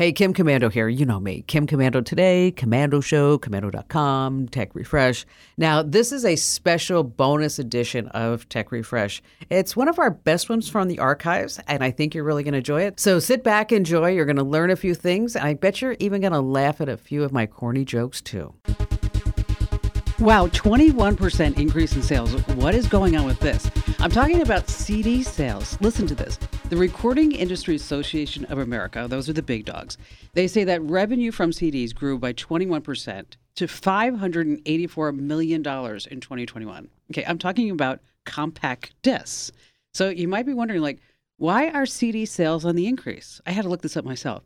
Hey, Kim Komando here. You know me. Kim Komando today, Komando Show, Komando.com, Tech Refresh. Now, this is a special bonus edition of Tech Refresh. It's one of our best ones from the archives, and I think you're really going to enjoy it. So sit back, enjoy. You're going to learn a few things, and I bet you're even going to laugh at a few of my corny jokes, too. Wow, 21% increase in sales. What is going on with this? I'm talking about CD sales. Listen to this. The Recording Industry Association of America, those are the big dogs, they say that revenue from CDs grew by 21% to $584 million in 2021. Okay, I'm talking about compact discs. So you might be wondering, like, why are CD sales on the increase? I had to look this up myself.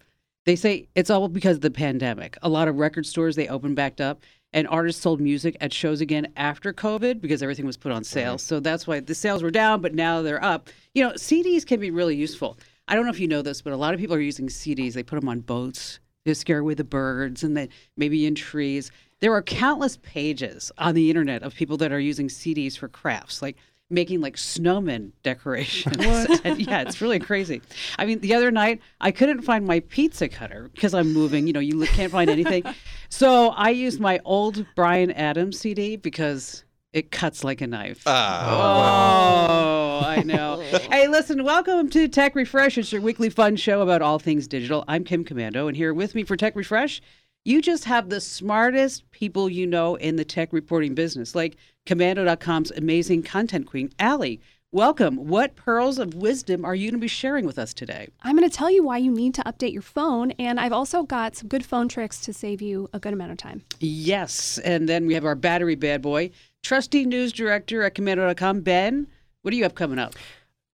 They say it's all because of the pandemic. A lot of record stores they opened back up and artists sold music at shows again after COVID because everything was put on sale. So that's why the sales were down, but now they're up. You know, CDs can be really useful. I don't know if you know this, but a lot of people are using CDs. They put them on boats to scare away the birds and then maybe in trees. There are countless pages on the internet of people that are using CDs for crafts. Like making like snowman decorations. and yeah, it's really crazy. I mean, the other night I couldn't find my pizza cutter because I'm moving. You know, you can't find anything. so I used my old Bryan Adams CD because it cuts like a knife. Ah. Oh, I oh. know. hey, listen, welcome to Tech Refresh. It's your weekly fun show about all things digital. I'm Kim Komando, and here with me for Tech Refresh, you just have the smartest people you know in the tech reporting business, like Komando.com's amazing content queen, Allie. Welcome. What pearls of wisdom are you going to be sharing with us today? I'm going to tell you why you need to update your phone, and I've also got some good phone tricks to save you a good amount of time. Yes. And then we have our battery bad boy, trusty news director at Komando.com, Ben. What do you have coming up?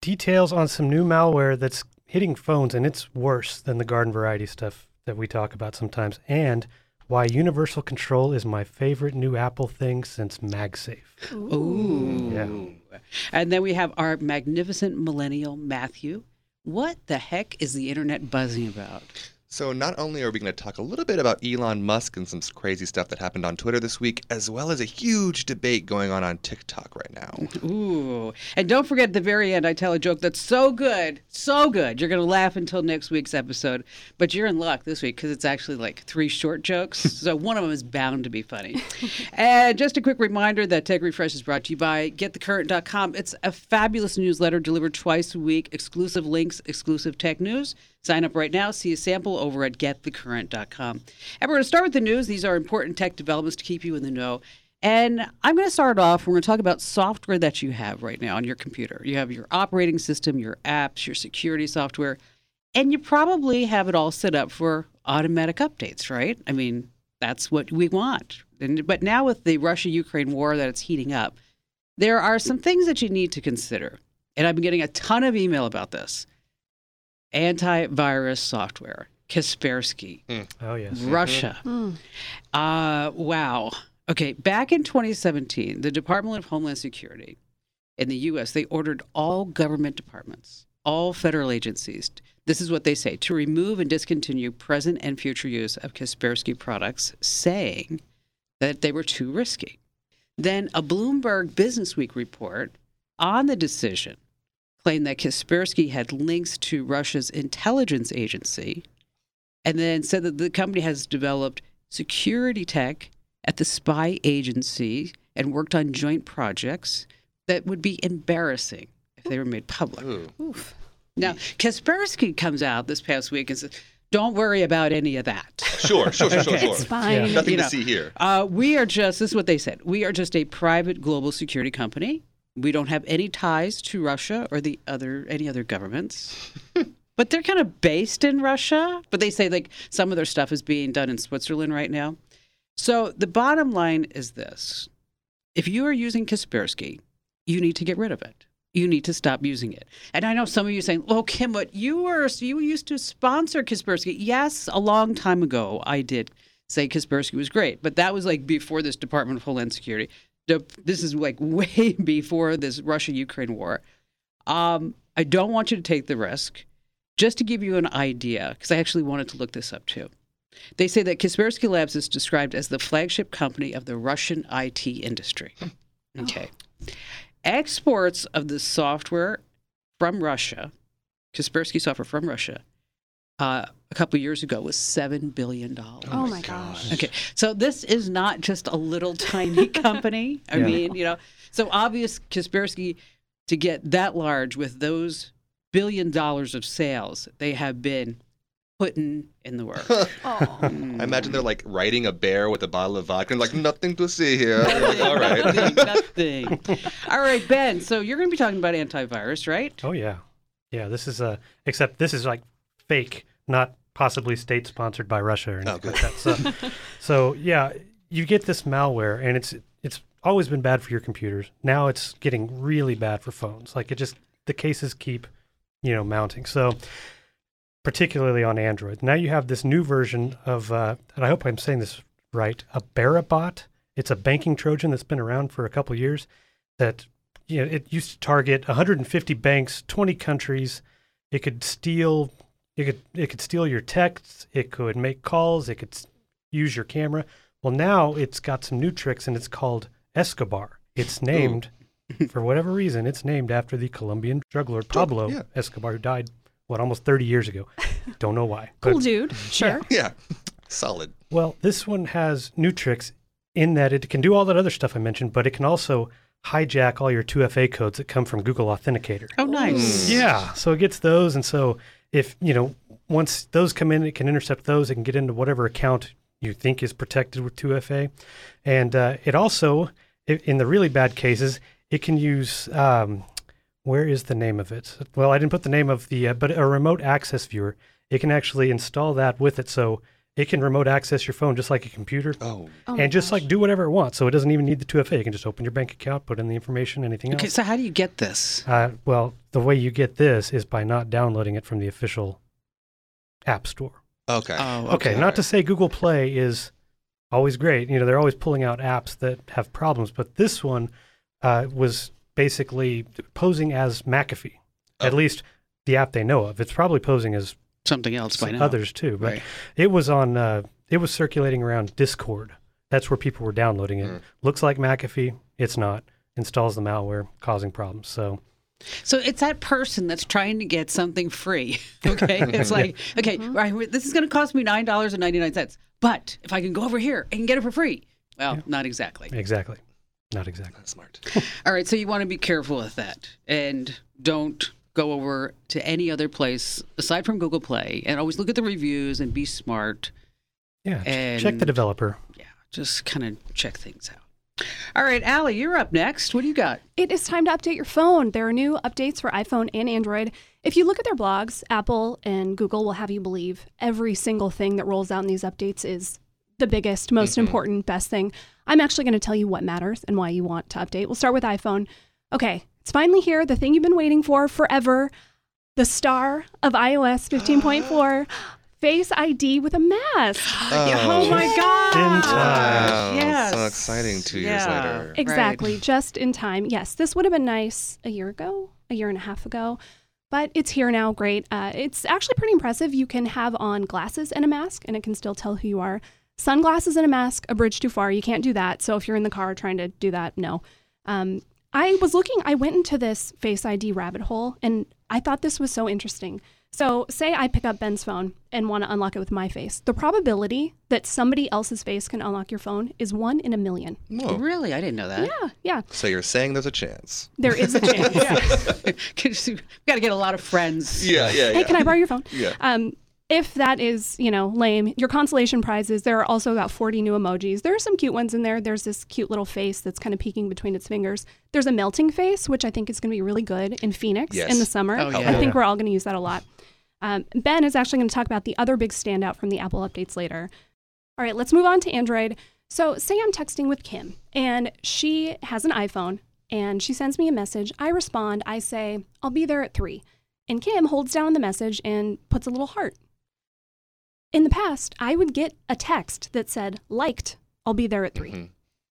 Details on some new malware that's hitting phones, and it's worse than the garden variety stuff that we talk about sometimes, and why universal control is my favorite new Apple thing since MagSafe. Ooh. Yeah. And then we have our magnificent millennial Matthew. What the heck is the internet buzzing about? So, not only are we going to talk a little bit about Elon Musk and some crazy stuff that happened on Twitter this week, as well as a huge debate going on on TikTok right now. Ooh. And don't forget at the very end, I tell a joke that's so good, so good. You're going to laugh until next week's episode. But you're in luck this week because it's actually like three short jokes. so, one of them is bound to be funny. and just a quick reminder that Tech Refresh is brought to you by GetTheCurrent.com. It's a fabulous newsletter delivered twice a week, exclusive links, exclusive tech news. Sign up right now. See a sample over at getthecurrent.com. And we're going to start with the news. These are important tech developments to keep you in the know. And I'm going to start off. We're going to talk about software that you have right now on your computer. You have your operating system, your apps, your security software, and you probably have it all set up for automatic updates, right? I mean, that's what we want. And, but now with the Russia Ukraine war that it's heating up, there are some things that you need to consider. And I've been getting a ton of email about this antivirus software, Kaspersky, mm. oh yes, Russia. Mm. Uh, wow. Okay, back in 2017, the Department of Homeland Security in the U.S. they ordered all government departments, all federal agencies. This is what they say to remove and discontinue present and future use of Kaspersky products, saying that they were too risky. Then a Bloomberg Businessweek report on the decision claimed that Kaspersky had links to Russia's intelligence agency, and then said that the company has developed security tech at the spy agency and worked on joint projects that would be embarrassing if they were made public. Oof. Now, Kaspersky comes out this past week and says, don't worry about any of that. Sure, sure, sure, sure, sure. It's fine. Yeah. Nothing You to see here. Uh, we are just, this is what they said. We are just a private global security company. We don't have any ties to Russia or the other any other governments. but they're kind of based in Russia. But they say like some of their stuff is being done in Switzerland right now. So the bottom line is this: if you are using Kaspersky, you need to get rid of it. you need to stop using it. And I know some of you saying, "Well, Kim, what you were you used to sponsor Kaspersky." Yes, a long time ago I did say Kaspersky was great, but that was like before this Department of Homeland Security. This is like way before this Russia-Ukraine war. Um, I don't want you to take the risk. Just to give you an idea, because I actually wanted to look this up too. They say that Kaspersky Labs is described as the flagship company of the Russian IT industry. Okay. Exports of the software from Russia, Kaspersky software from Russia, uh, a couple years ago was seven billion dollars. Oh, my gosh. Okay, so this is not just a little tiny company. I Yeah. mean, you know, so obvious Kaspersky to get that large with those billion dollars of sales, they have been putting in the work. Oh. I imagine they're like riding a bear with a bottle of vodka and like nothing to see here. Like, All right. Nothing, nothing. All right, Ben. So you're going to be talking about antivirus, right? Oh yeah, yeah. This is uh, except this is like fake, not possibly state sponsored by Russia or anything Oh, like that. So, so yeah, you get this malware, and it's it's always been bad for your computers. Now it's getting really bad for phones. Like it just the cases keep, you know, mounting. So particularly on Android. Now you have this new version of, uh, and I hope I'm saying this right, Aberebot. It's a banking Trojan that's been around for a couple years. That you know, it used to target 150 banks, 20 countries. It could steal, it could it could steal your texts. It could make calls. It could use your camera. Well, now it's got some new tricks, and it's called Escobar. It's named, for whatever reason, it's named after the Colombian drug lord Pablo yeah. Escobar, who died what almost 30 years ago. Don't know why. Cool but- dude. Sure. Yeah. Solid. well, this one has new tricks in that it can do all that other stuff I mentioned, but it can also hijack all your 2FA codes that come from Google Authenticator. Oh, nice. Yeah, so it gets those, and so if you know once those come in, it can intercept those. It can get into whatever account you think is protected with 2FA, and uh, it also, in the really bad cases, it can use. Um, where is the name of it? Well, I didn't put the name of the, uh, but a remote access viewer. It can actually install that with it, so it can remote access your phone just like a computer, Oh. Oh and just gosh. like do whatever it wants. So it doesn't even need the 2FA. You can just open your bank account, put in the information, anything else. Okay, so how do you get this? Uh, well, the way you get this is by not downloading it from the official App Store. Okay. Oh, Okay, not to say Google Play is always great. You know, they're always pulling out apps that have problems, but this one uh, was basically posing as McAfee. At Oh. least the app they know of. It's probably posing as Something else by now. others too, but Right. it was on. Uh, it was circulating around Discord. That's where people were downloading it. Mm. Looks like McAfee. It's not. Installs the malware, causing problems. So So it's that person that's trying to get something free. Okay, it's like, okay, right, this is going to cost me nine dollars and ninety nine cents, but if I can go over here and get it for free, well, not exactly. exactly, not exactly. That's smart. All right, so you want to be careful with that and don't go over to any other place aside from Google Play and always look at the reviews and be smart. Yeah, ch- check the developer. Yeah, just kind of check things out. All right, Allie, you're up next. What do you got? It is time to update your phone. There are new updates for iPhone and Android. If you look at their blogs, Apple and Google will have you believe every single thing that rolls out in these updates is the biggest, most mm-hmm. important, best thing. I'm actually going to tell you what matters and why you want to update. We'll start with iPhone. Okay, it's finally here, the thing you've been waiting for forever. The star of iOS 15.4, Face ID with a mask. Oh, my God! In time. Wow, Yes. So exciting two years Yeah. later. Exactly, just in time. Yes, this would have been nice a year ago, a year and a half ago, but it's here now. Great. Uh, it's actually pretty impressive. You can have on glasses and a mask, and it can still tell who you are. Sunglasses and a mask, a bridge too far. You can't do that. So if you're in the car trying to do that, no. Um, I was looking, I went into this Face ID rabbit hole, and I thought this was so interesting. So, say I pick up Ben's phone and want to unlock it with my face. The probability that somebody else's face can unlock your phone is one in a million. Whoa. Really? I didn't know that. Yeah, yeah. So you're saying there's a chance? There is a chance. We've got to get a lot of friends. Yeah, yeah, Hey, can I borrow your phone? Yeah. Um, if that is, you know, lame, your consolation prizes, there are also about 40 new emojis. There are some cute ones in there. There's this cute little face that's kind of peeking between its fingers. There's a melting face, which I think is going to be really good in Phoenix Yes. in the summer. Oh, I think we're all going to use that a lot. Um, ben is actually going to talk about the other big standout from the Apple updates later. All right, let's move on to Android. So, say I'm texting with Kim and she has an iPhone. and she sends me a message. I respond. I say, I'll be there at three. And Kim holds down the message and puts a little heart. In the past, I would get a text that said, liked, I'll be there at 3 Mhm.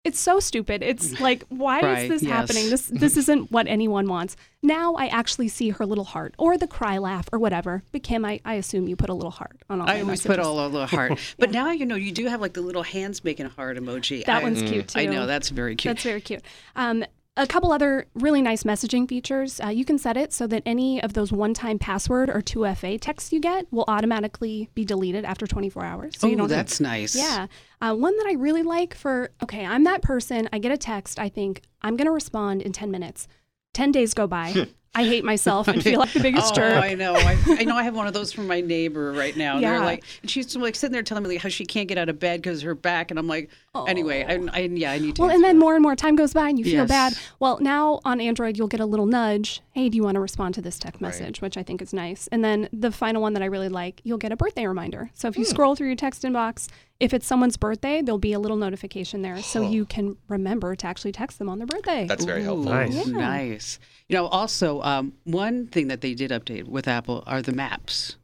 It's so stupid. It's like, why Right, is this yes. happening? This this isn't what anyone wants. Now I actually see her little heart or the cry laugh or whatever. But Kim, I, I assume you put a little heart on all I my always messages. put all a little heart. But now you know you do have like the little hands making a heart emoji. That I, one's cute too. I know that's very cute. That's very cute. Um, a couple other really nice messaging features. Uh, you can set it so that any of those one-time password or 2FA texts you get will automatically be deleted after 24 hours. So you oh, don't have- that's nice. yeah. Uh, one that I really like for, okay, I'm that person. I get a text. I think I'm going to respond in 10 minutes. 10 days go by. I hate myself and feel like the biggest Oh, jerk. I know. I, I know. I have one of those from my neighbor right now. They're Yeah. like, and she's like sitting there telling me like how she can't get out of bed because her back, and I'm like, anyway, I, I, yeah, I need to. Well, and then more and more time goes by and you feel Yes. bad. Well, now on Android, you'll get a little nudge. Hey, do you want to respond to this text message? Which I think is nice. And then the final one that I really like, you'll get a birthday reminder. So if you scroll through your text inbox, if it's someone's birthday, there'll be a little notification there. So you can remember to actually text them on their birthday. That's very helpful. Nice. Yeah. Nice. You know, also um, one thing that they did update with Apple are the maps.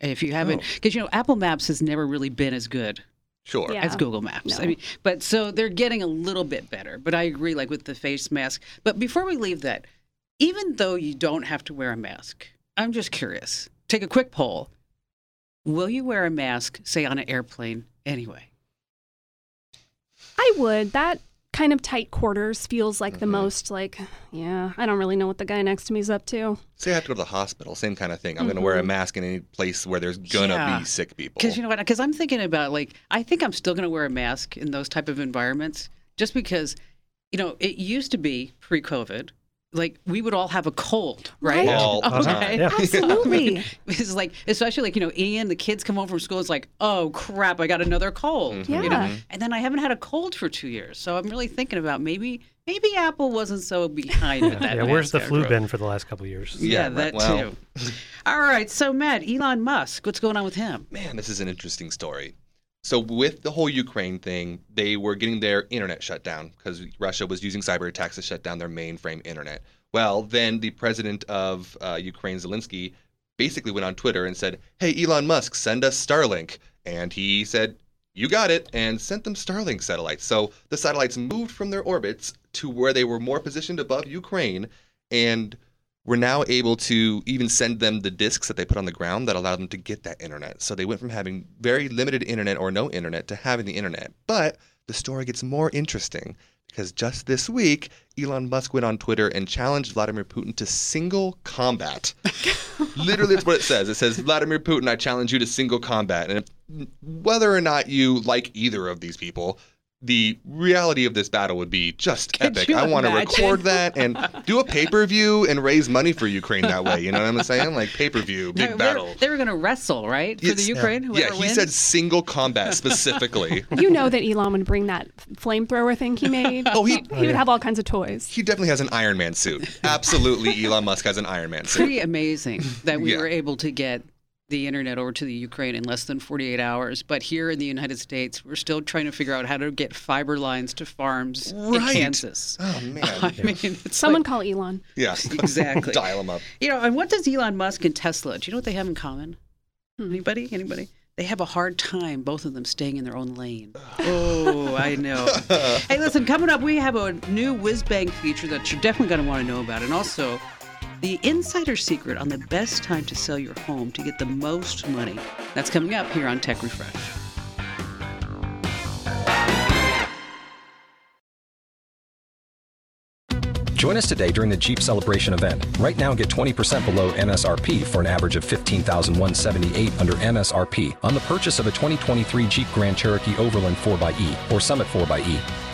If you haven't, Oh. because you know Apple Maps has never really been as good Sure. Yeah. as Google Maps. I mean, but so they're getting a little bit better. But I agree, like with the face mask. But before we leave that, even though you don't have to wear a mask, I'm just curious. Take a quick poll. Will you wear a mask, say on an airplane, anyway? I would. That kind of tight quarters feels like Mm-hmm. the most like, yeah, I don't really know what the guy next to me is up to. Say I have to go to the hospital, same kind of thing. I'm going to wear a mask in any place where there's gonna Yeah. be sick people. Because you know what? Because I'm thinking about like I think I'm still going to wear a mask in those type of environments, just because, you know, it used to be pre-COVID, like we would all have a cold, right? Right. All Okay. time. Yeah. Absolutely. It's like, especially like you know, Ian, the kids come home from school. It's like, oh crap, I got another cold. Mm-hmm. You know? Yeah. And then I haven't had a cold for two years, so I'm really thinking about maybe maybe Apple wasn't so behind with that. Yeah, where's the flu outgrowth. been for the last couple of years? Yeah, Yeah, that well. too. All right, so Matt, Elon Musk, what's going on with him? Man, this is an interesting story. So with the whole Ukraine thing, they were getting their internet shut down because Russia was using cyber attacks to shut down their mainframe internet. Well, then the president of uh, Ukraine, Zelensky, basically went on Twitter and said, "Hey, Elon Musk, send us Starlink," and he said, "You got it," and sent them Starlink satellites. So the satellites moved from their orbits to where they were more positioned above Ukraine, and we're now able to even send them the discs that they put on the ground that allow them to get that internet. So they went from having very limited internet or no internet to having the internet. But the story gets more interesting because just this week, Elon Musk went on Twitter and challenged Vladimir Putin to single combat. Literally, that's what it says. It says, Vladimir Putin, I challenge you to single combat. And if, whether or not you like either of these people, the reality of this battle would be just Could epic. I want to record that and do a pay per view and raise money for Ukraine that way. You know what I'm saying? Like pay per view, big No, battle. They were going to wrestle, right, for the Ukraine. Yeah, Whoever he wins? said single combat specifically. You know that Elon would bring that flamethrower thing he made. Oh, he- he would have all kinds of toys. he definitely has an Iron Man suit. Absolutely, Elon Musk has an Iron Man suit. pretty amazing that we Yeah. were able to get the internet over to the Ukraine in less than 48 hours. But here in the United States, we're still trying to figure out how to get fiber lines to farms in Right. Kansas. Oh man. I mean, it's Someone like- call Elon. Yeah. Exactly. Dial him up. you know, and what does Elon Musk and Tesla? Do you know what they have in common? Hmm. Anybody? Anybody? They have a hard time, both of them, staying in their own lane. Oh, I know. hey, listen, coming up, we have a new whiz bang feature that you're definitely going to want to know about. And also, the insider secret on the best time to sell your home to get the most money. That's coming up here on Tech Refresh. Join us today during the Jeep Celebration event. Right now, get 20% below MSRP for an average of 15178 under MSRP on the purchase of a 2023 Jeep Grand Cherokee Overland 4xE or Summit 4xE.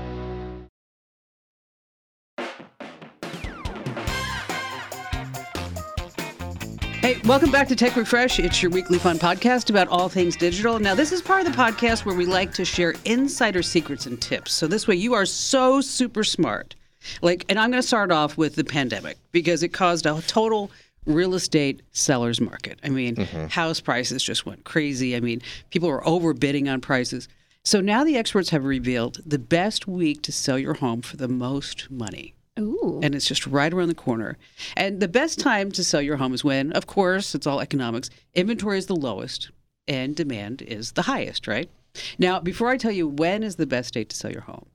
Welcome back to Tech Refresh. It's your weekly fun podcast about all things digital. Now, this is part of the podcast where we like to share insider secrets and tips. So this way you are so super smart. Like, and I'm going to start off with the pandemic because it caused a total real estate seller's market. I mean, mm-hmm. house prices just went crazy. I mean, people were overbidding on prices. So now the experts have revealed the best week to sell your home for the most money Ooh. and it's just right around the corner. And the best time to sell your home is when, of course, it's all economics. Inventory is the lowest and demand is the highest, right? Now, before I tell you when is the best date to sell your home,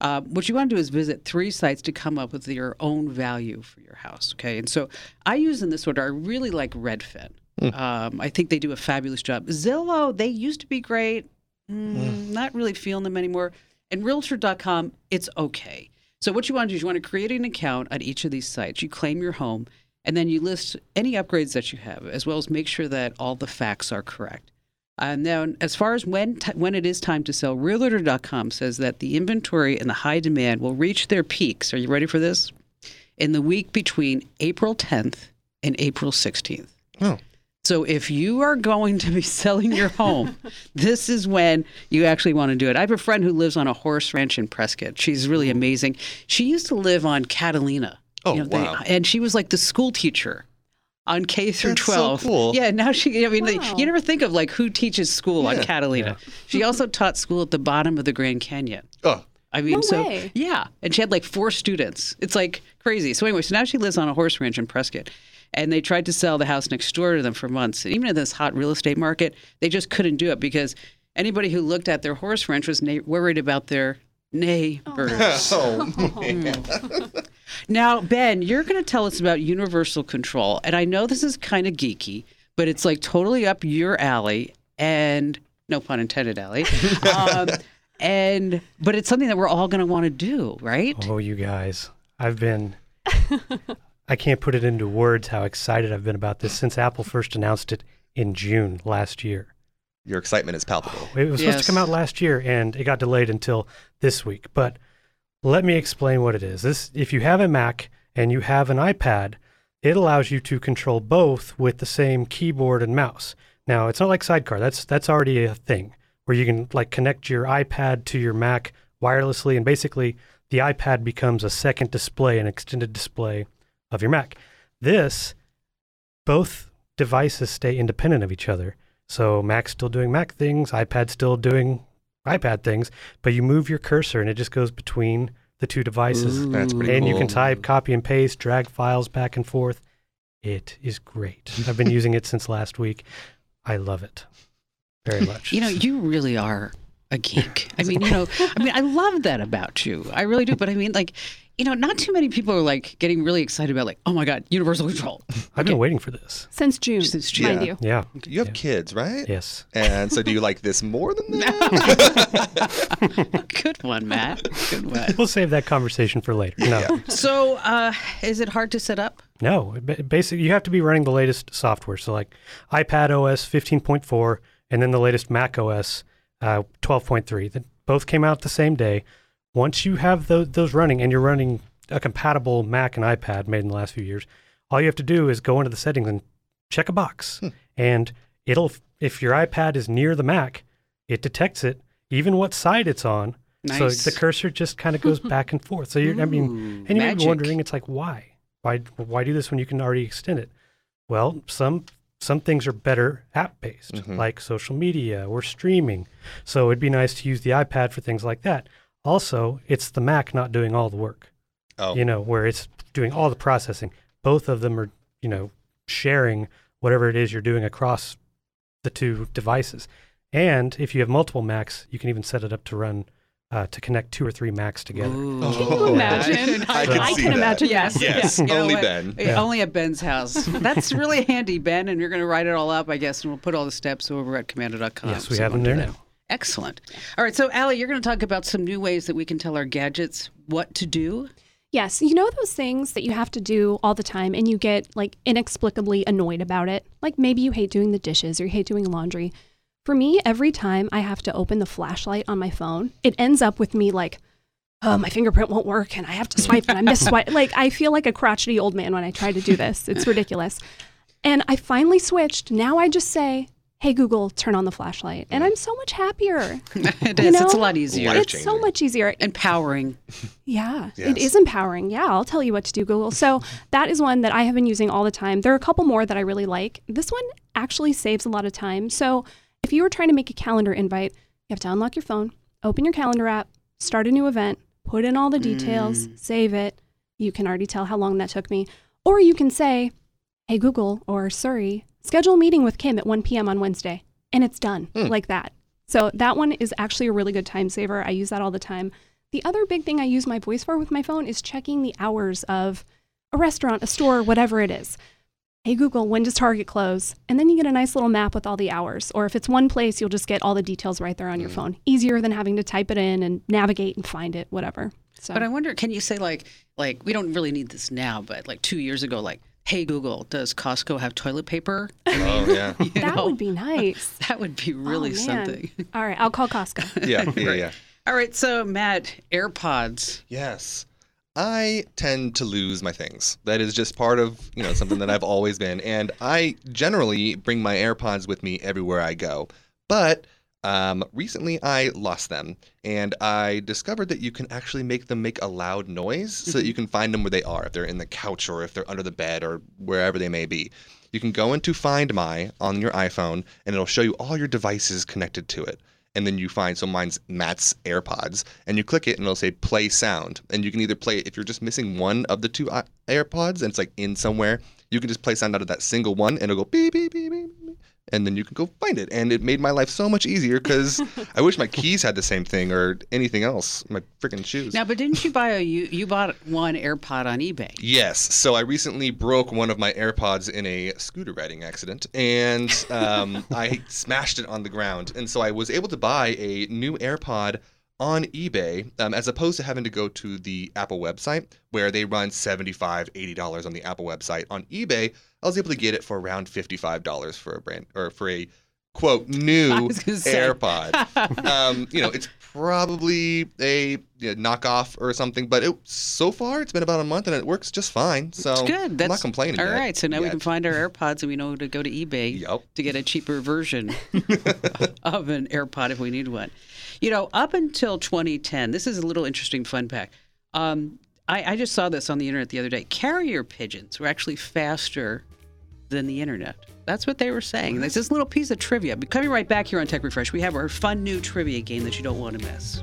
uh, what you want to do is visit three sites to come up with your own value for your house. Okay, and so I use in this order. I really like Redfin. Um, I think they do a fabulous job. Zillow, they used to be great. Mm, Not really feeling them anymore. And Realtor.com, it's okay. So what you want to do is you want to create an account on each of these sites. You claim your home, and then you list any upgrades that you have, as well as make sure that all the facts are correct. And then, as far as when t- when it is time to sell, Realtor.com says that the inventory and the high demand will reach their peaks. Are you ready for this? In the week between April 10th and April 16th. Oh. So if you are going to be selling your home, this is when you actually want to do it. I have a friend who lives on a horse ranch in Prescott. She's really mm-hmm. amazing. She used to live on Catalina. Oh, they- wow. and she was like the school teacher on K through That's so 12. cool. Yeah, now she I mean like, Wow. you never think of like who teaches school on Yeah. Catalina. She also taught school at the bottom of the Grand Canyon. Oh, I mean, No so way. yeah, and she had like four students. It's like crazy. So anyway, so now she lives on a horse ranch in Prescott, and they tried to sell the house next door to them for months. And even in this hot real estate market, they just couldn't do it because anybody who looked at their horse ranch was na- worried about their neighbors. oh, Now, Ben, you're going to tell us about universal control, and I know this is kind of geeky, but it's like totally up your alley, and no pun intended, alley. Um, and but it's something that we're all going to want to do, right? Oh, you guys. I've been. I can't put it into words how excited I've been about this since Apple first announced it in June last year. your excitement is palpable. It was supposed to come out last year and it got delayed until this week. But let me explain what it is. This if you have a Mac and you have an iPad, it allows you to control both with the same keyboard and mouse. Now, it's not like Sidecar. That's that's already a thing where you can like connect your iPad to your Mac wirelessly and basically the iPad becomes a second display, an extended display of your Mac. This both devices stay independent of each other. So Mac's still doing Mac things, iPad's still doing iPad things, but you move your cursor and it just goes between the two devices. That's pretty and cool. you can type, copy and paste, drag files back and forth. It is great. I've been using it since last week. I love it very much. You know, you really are a geek. I mean, you know, I mean, I love that about you. I really do. But I mean, like, you know, not too many people are like getting really excited about like, oh my God, universal control. I've been waiting for this. Since June, Since June. mind Yeah. you. Yeah. You have Yeah. kids, right? Yes. And so, do you like this more than that? Good one, Matt. Good one. We'll save that conversation for later. No. So, uh, is it hard to set up? No, basically, you have to be running the latest software. So, like iPad OS 15.4 and then the latest Mac OS uh, 12.3. That both came out the same day. Once you have those, those running and you're running a compatible Mac and iPad made in the last few years, all you have to do is go into the settings and check a box. And it'll, if your iPad is near the Mac, it detects it, even what side it's on. So the cursor just kind of goes back and forth. So you're, I mean, and you may be wondering, it's like, why? Why why do this when you can already extend it? Well, some some things are better app based, Mhm. like social media or streaming. So it'd be nice to use the iPad for things like that. Also, it's the Mac not doing all the work. Oh, You know, where it's doing all the processing. Both of them are, you know, sharing whatever it is you're doing across the two devices. And if you have multiple Macs, you can even set it up to run uh, to connect two or three Macs together. Ooh. Can you imagine? I can I see can that. imagine Yes, Yes, You know only what? Ben. Yeah, Only at Ben's house. That's really handy, Ben. And you're going to write it all up, I guess, and we'll put all the steps over at komando.com. Yes, we So have you them there to now. Excellent. All right, so Allie, you're going to talk about some new ways that we can tell our gadgets what to do. Yes, you know those things that you have to do all the time and you get like inexplicably annoyed about it? Like maybe you hate doing the dishes or you hate doing laundry. For me, every time I have to open the flashlight on my phone, it ends up with me like, oh, my fingerprint won't work and I have to swipe and I miss swipe. Like I feel like a crotchety old man when I try to do this. It's ridiculous. And I finally switched. Now I just say, "Hey Google, turn on the flashlight," and I'm so much happier. it You is. It's a know? lot easier. Life it's so much easier. Empowering. Yeah, Yes. it is empowering. Yeah, I'll tell you what to do, Google. So that is one that I have been using all the time. There are a couple more that I really like. This one actually saves a lot of time. So if you were trying to make a calendar invite, you have to unlock your phone, open your calendar app, start a new event, put in all the details, mm. save it. You can already tell how long that took me. Or you can say, hey, Google or Siri, schedule a meeting with Kim at 1 p.m. on Wednesday. And it's done hmm. like that. So that one is actually a really good time saver. I use that all the time. The other big thing I use my voice for with my phone is checking the hours of a restaurant, a store, whatever it is. Hey Google, when does Target close? And then you get a nice little map with all the hours. Or if it's one place, you'll just get all the details right there on your hmm. phone. Easier than having to type it in and navigate and find it, whatever. So But I wonder, can you say like, like we don't really need this now, but like two years ago, like, hey Google, does Costco have toilet paper? Oh yeah. You that know? would be nice. That would be oh, really Oh, something. All right, I'll call Costco. Yeah. Yeah. Yeah. All right, so Matt, AirPods. Yes. I tend to lose my things. That is just part of, you know, something that I've always been. And I generally bring my AirPods with me everywhere I go. But um, recently I lost them and I discovered that you can actually make them make a loud noise so that you can find them where they are, if they're in the couch or if they're under the bed or wherever they may be. You can go into Find My on your iPhone and it'll show you all your devices connected to it. And then you find so mine's Matt's AirPods, and you click it and it'll say play sound, and you can either play it if you're just missing one of the two AirPods and it's like in somewhere, you can just play sound out of that single one, and it'll go beep beep beep beep, beep, and then you can go find it, and it made my life so much easier because I wish my keys had the same thing or anything else, my freaking shoes. Now, but didn't you buy a you you bought one AirPod on eBay? Yes. So I recently broke one of my AirPods in a scooter riding accident, and um, I smashed it on the ground. And so I was able to buy a new AirPod on eBay, um, as opposed to having to go to the Apple website where they run $75, $80 on the Apple website. On eBay, I was able to get it for around $55 for a brand or for a quote new. AirPod. um, you know, it's probably a you know, knockoff or something, but it, so far it's been about a month and it works just fine. So It's good. That's I'm not complaining. All yet- right, so now we can find our AirPods and we know to go to eBay Yup. to get a cheaper version of an AirPod if we need one. You know, up until 2010, this is a little interesting fun fact. Um, I, I just saw this on the internet the other day. Carrier pigeons were actually faster than the internet. That's what they were saying. There's this little piece of trivia. Coming right back here on Tech Refresh, we have our fun new trivia game that you don't want to miss.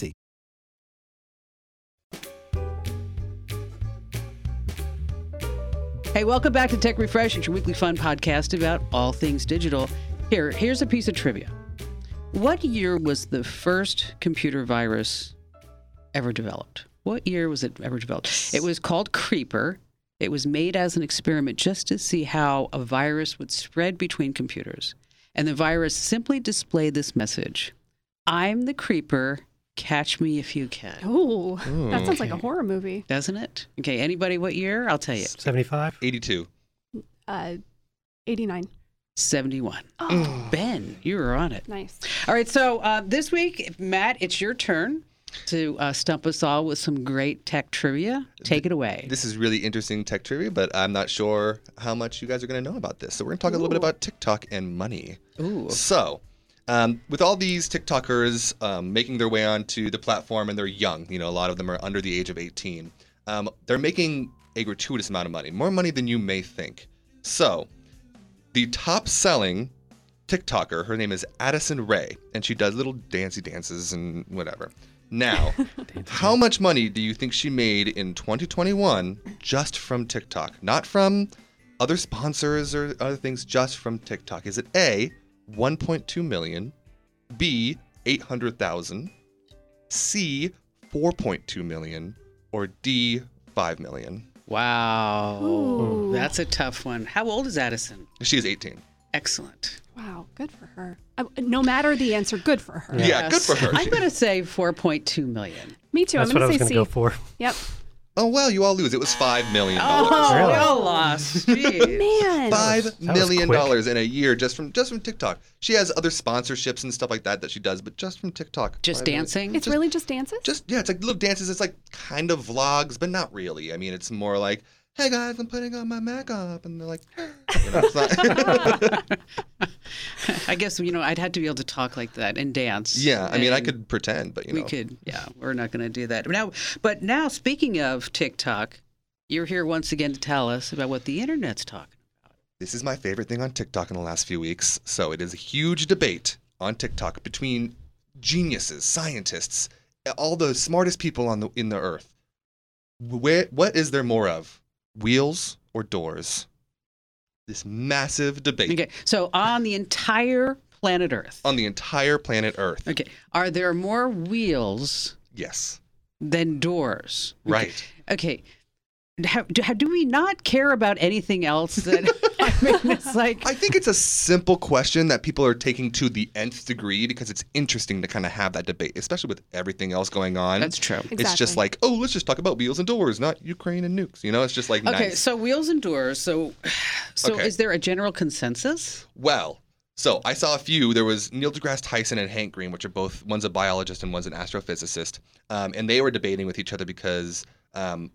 Hey, welcome back to Tech Refresh. It's your weekly fun podcast about all things digital. Here, here's a piece of trivia. What year was the first computer virus ever developed? What year was it ever developed? It was called Creeper. It was made as an experiment just to see how a virus would spread between computers. And the virus simply displayed this message I'm the creeper. Catch me if you can. Oh, that sounds like a horror movie. Doesn't it? Okay, anybody what year? I'll tell you. 75? 82. Uh, 89. 71. Oh, Ben, you were on it. nice. All right, so uh, this week, Matt, it's your turn to uh, stump us all with some great tech trivia. Take it away. This is really interesting tech trivia, but I'm not sure how much you guys are going to know about this. So we're going to talk a little bit about TikTok and money. Ooh. So, um, with all these TikTokers um, making their way onto the platform and they're young, you know, a lot of them are under the age of 18, um, they're making a gratuitous amount of money, more money than you may think. So, the top selling TikToker, her name is Addison Rae, and she does little dancey dances and whatever. Now, how much money do you think she made in 2021 just from TikTok? Not from other sponsors or other things, just from TikTok. Is it A, 1.2 million, B, 800,000, C, 4.2 million, or D, 5 million? Wow. Ooh. That's a tough one. How old is Addison? She is 18. Excellent. Wow, good for her. Uh, no matter the answer, good for her. Yeah, good for her. I'm going to say 4.2 million. Me too. That's I'm going to say going to C. go for. Yep. Oh well, you all lose. It was five million oh, dollars. Really? we all lost. Jeez. Man. Five was million dollars in a year just from just from TikTok. She has other sponsorships and stuff like that that she does, but just from TikTok. Just Five million. dancing? It's really just dances? Just yeah, it's like little dances. It's like kind of vlogs, but not really. I mean, it's more like, hey guys, I'm putting on my makeup, and they're like, you know, I guess, you know, I'd have to be able to talk like that and dance. yeah. I mean, I could pretend, but you know, We could, yeah, we're not going to do that. Now, but now, speaking of TikTok, you're here once again to tell us about what the internet's talking about. This is my favorite thing on TikTok in the last few weeks. So it is a huge debate on TikTok between geniuses, scientists, all the smartest people on the in the earth. Where what is there more of? Wheels or doors? This massive debate Okay, so on the entire planet Earth, on the entire planet Earth. okay, are there more wheels Yes. than doors? Okay. Right. Okay. How, do, how, do we not care about anything else? That I mean, it's like I think it's a simple question that people are taking to the nth degree because it's interesting to kind of have that debate, especially with everything else going on. that's true. It's just like, oh, let's just talk about wheels and doors, not Ukraine and nukes. You know, it's just like Okay, nice. so wheels and doors. So, so Okay. is there a general consensus? Well, so I saw a few. There was Neil deGrasse Tyson and Hank Green, which are both one's a biologist and one's an astrophysicist, um, and they were debating with each other because um,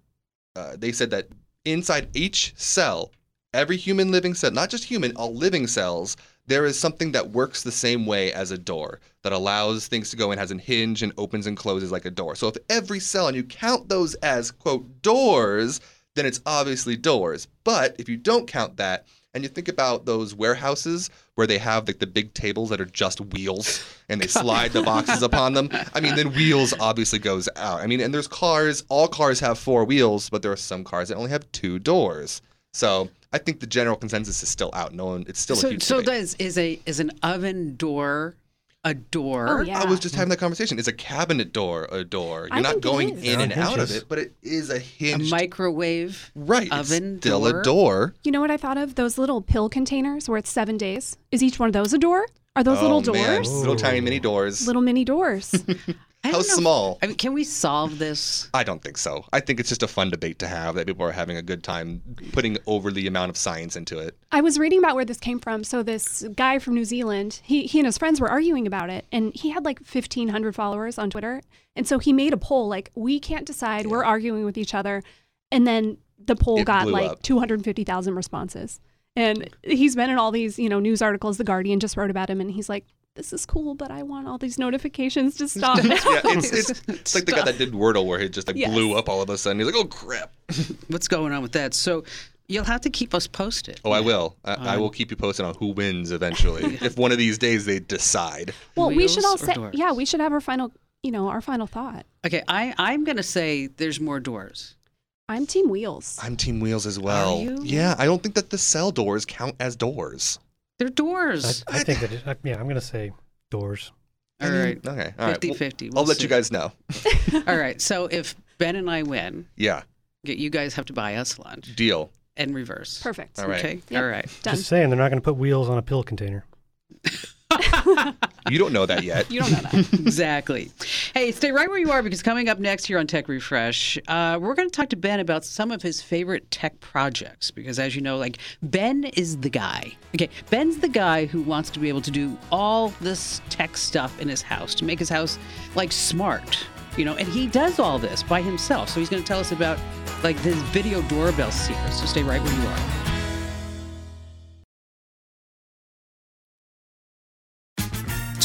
uh, they said that inside each cell, every human living cell, not just human, all living cells, there is something that works the same way as a door that allows things to go in, has a hinge and opens and closes like a door. So if every cell and you count those as quote doors, then it's obviously doors. But if you don't count that and you think about those warehouses where they have like the big tables that are just wheels and they slide the boxes upon them, I mean, then wheels obviously goes out. I mean, and there's cars, all cars have four wheels, but there are some cars that only have two doors. So I think the general consensus is still out. No one, it's still a so so debate. does is a is an oven door a door? Oh, yeah. I was just having that conversation. It's a cabinet door a door? You're I not going in and They're out of it, but it is a hinge. A microwave right. oven it's still door? a door. You know what I thought of? Those little pill containers where it's seven days. Is each one of those a door? Are those little oh, man. doors? Little tiny mini doors. Little mini doors. I How know small? I mean, can we solve this? I don't think so. I think it's just a fun debate to have that people are having a good time putting over the amount of science into it. I was reading about where this came from. So this guy from New Zealand, he, he and his friends were arguing about it, and he had like 1,500 followers on Twitter. And so he made a poll like, we can't decide. We're arguing with each other. And then the poll It got like 250,000 responses. And he's been in all these, you know, news articles. The Guardian just wrote about him, and he's like, "This is cool, but I want all these notifications to stop." Yeah, it's, it's, it's like the guy that did Wordle where he just like Yes. blew up all of a sudden. He's like, oh crap. What's going on with that? So you'll have to keep us posted. Oh, I will. I, I um, will keep you posted on who wins eventually. if one of these days they decide. well, we should all say, doors? yeah, we should have our final, you know, our final thought. Okay, I I'm gonna say there's more doors. I'm Team Wheels. I'm Team Wheels as well. you? Yeah, I don't think that the cell doors count as doors. They're doors. I, I think that, it, I, yeah, I'm going to say doors. All right. Okay. All right. 50 Well, 50. I'll let you guys know. All right. So if Ben and I win, Yeah. you guys have to buy us lunch Deal. and reverse. Perfect. All right. Okay. Yep. All right. Done. Just saying, they're not going to put wheels on a pill container. You don't know that yet. You don't know that. exactly. Hey, stay right where you are because coming up next here on Tech Refresh, uh, we're going to talk to Ben about some of his favorite tech projects. Because as you know, like Ben is the guy. Okay, Ben's the guy who wants to be able to do all this tech stuff in his house to make his house like smart. You know, and he does all this by himself. So he's going to tell us about like his video doorbell secrets. So stay right where you are.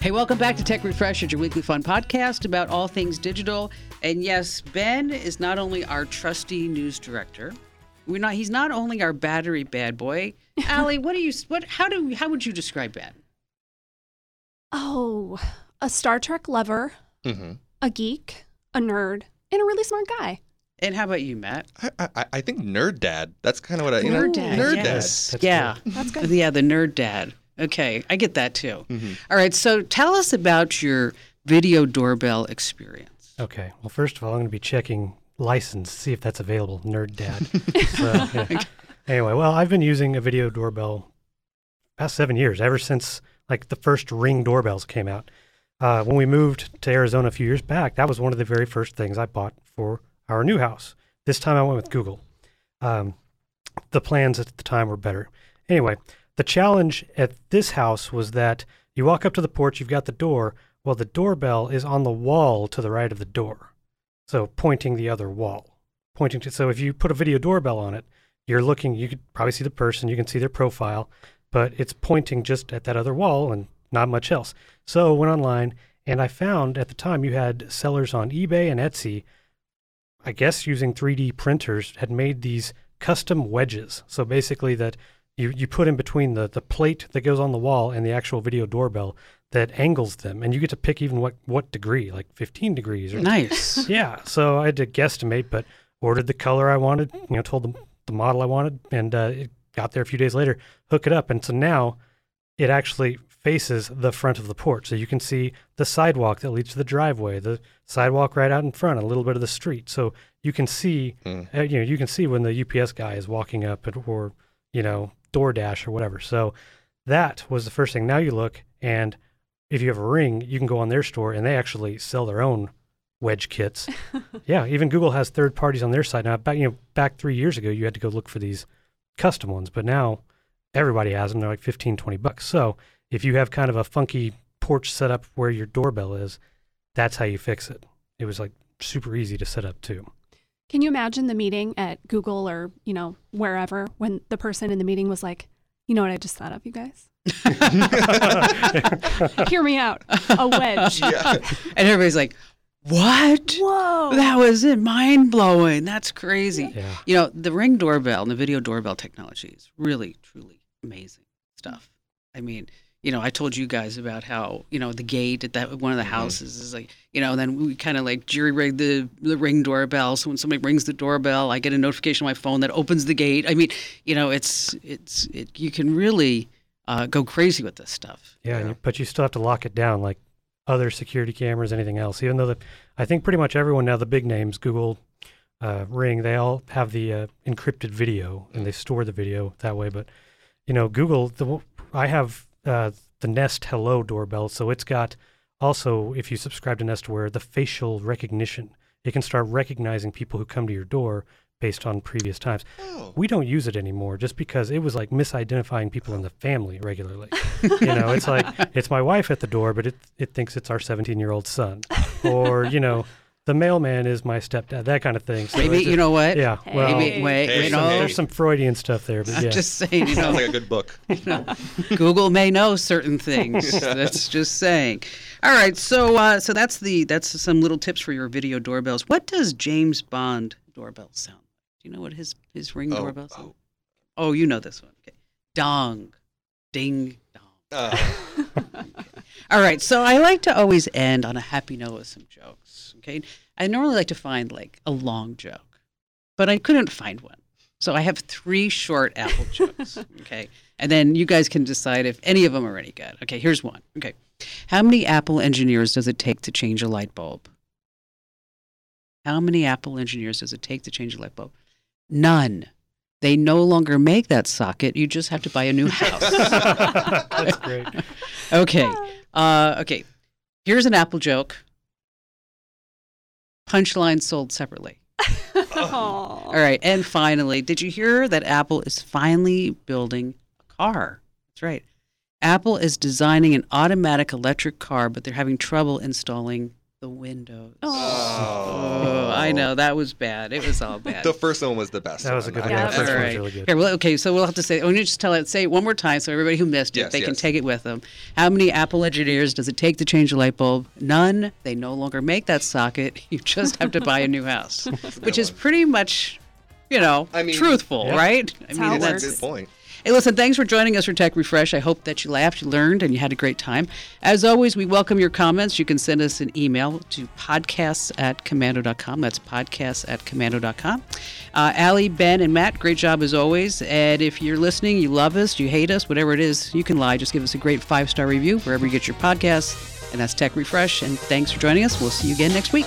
Hey, welcome back to Tech Refresh, it's your weekly fun podcast about all things digital. And yes, Ben is not only our trusty news director. We're not. He's not only our battery bad boy. Allie, what do you? What? How do? How would you describe Ben? Oh, a Star Trek lover, hmm a geek, a nerd, and a really smart guy. And how about you, Matt? I, I, I think nerd dad. That's kind of what I. You know, Nerd dad. Nerd yes. That's yeah. That's good. Yeah, the nerd dad. Okay, I get that too. Mhm. All right, so tell us about your video doorbell experience. Okay. Well, first of all, I'm going to be checking license, see if that's available. Nerd dad. so, yeah. Anyway, well, I've been using a video doorbell past seven years, ever since like the first Ring doorbells came out. Uh, when we moved to Arizona a few years back, that was one of the very first things I bought for our new house. This time I went with Google. Um, the plans at the time were better. Anyway, the challenge at this house was that you walk up to the porch, you've got the door. Well, the doorbell is on the wall to the right of the door. So pointing the other wall. Pointing to so if you put a video doorbell on it, you're looking, you could probably see the person, you can see their profile, but it's pointing just at that other wall and not much else. So went online and I found at the time you had sellers on eBay and Etsy, I guess using 3D printers, had made these custom wedges. So basically that you, you put in between the, the plate that goes on the wall and the actual video doorbell that angles them. And you get to pick even what, what degree, like 15 degrees or Nice. yeah, so I had to guesstimate, but ordered the color I wanted. You know, told them the model I wanted, and uh, it got there a few days later. Hook it up, and so now it actually faces the front of the porch, so you can see the sidewalk that leads to the driveway, the sidewalk right out in front, a little bit of the street. So you can see, Mm. uh, you know, you can see when the UPS guy is walking up, and, or you know, DoorDash or whatever. So that was the first thing. Now you look, and if you have a ring, you can go on their store, and they actually sell their own wedge kits. yeah, even Google has third parties on their site now. Back you know, back three years ago, you had to go look for these custom ones, but now everybody has them. They're like 15, 20 bucks. So if you have kind of a funky porch setup where your doorbell is, that's how you fix it. It was like super easy to set up too. Can you imagine the meeting at Google or, you know, wherever when the person in the meeting was like, you know what I just thought of, you guys? Hear me out. A wedge. Yeah. And everybody's like, what? Whoa. That was it. Mind blowing. That's crazy. Yeah. You know, the ring doorbell and the video doorbell technology is really, truly amazing stuff. I mean, you know, I told you guys about how, you know, the gate at that one of the houses is like, you know, then we kind of like jury rigged the, the ring doorbell. So when somebody rings the doorbell, I get a notification on my phone that opens the gate. I mean, you know, it's, it's, it, you can really uh, go crazy with this stuff. Yeah, and you- but you still have to lock it down like other security cameras, anything else. Even though the, I think pretty much everyone now, the big names, Google, uh, Ring, they all have the uh, encrypted video and they store the video that way. But you know, Google, the w- I have uh, the Nest Hello doorbell, so it's got also, if you subscribe to Nest Aware, the facial recognition. It can start recognizing people who come to your door based on previous times. Oh. We don't use it anymore just because it was like misidentifying people in the family regularly. you know, it's like it's my wife at the door, but it it thinks it's our 17 year old son, or you know, the mailman is my stepdad, that kind of thing. So Maybe, it you know what? yeah, well, Maybe, wait, Hey, you some- know, there's some Freudian stuff there, but I'm yeah, just saying, you know, Sounds like a good book. Google may know certain things. that's just saying. All right, so uh, so that's the that's some little tips for your video doorbells. What does James Bond doorbell sound like? Do you know what his his ring Oh, doorbell sound? oh. Oh, you know this one. Okay, dong, ding dong. Uh, All right, so I like to always end on a happy note with some jokes. Okay, I normally like to find like a long joke, but I couldn't find one. So I have three short Apple jokes. Okay, and then you guys can decide if any of them are any good. Okay, here's one. Okay, how many Apple engineers does it take to change a light bulb? How many Apple engineers does it take to change a light bulb? None. They no longer make that socket. You just have to buy a new house. that's great. Okay. Uh, okay. Here's an Apple joke. Punchline sold separately. All right. And finally, did you hear that Apple is finally building a car? That's right. Apple is designing an automatic electric car, but they're having trouble installing the windows. Oh. Oh, I know that was bad. It was all bad. The first one was the best. That was a good one. Yeah, The first say. All one's really good. Here, well, okay, so we'll have to say. Let me just tell it. Say it one more time, so everybody who missed it, Yes, they can take it with them. How many Apple engineers does it take to change a light bulb? None. They no longer make that socket. You just have to buy a new house, which is pretty much, you know, I mean, truthful, Yeah. right? I mean, That's a good point. Hey, listen, thanks for joining us for Tech Refresh. I hope that you laughed, you learned, and you had a great time. As always, we welcome your comments. You can send us an email to podcasts at komando.com. That's podcasts at komando.com. Uh, Allie, Ben, and Matt, great job as always. And if you're listening, you love us, you hate us, whatever it is, you can lie. Just give us a great five star review wherever you get your podcasts. And that's Tech Refresh. And thanks for joining us. We'll see you again next week.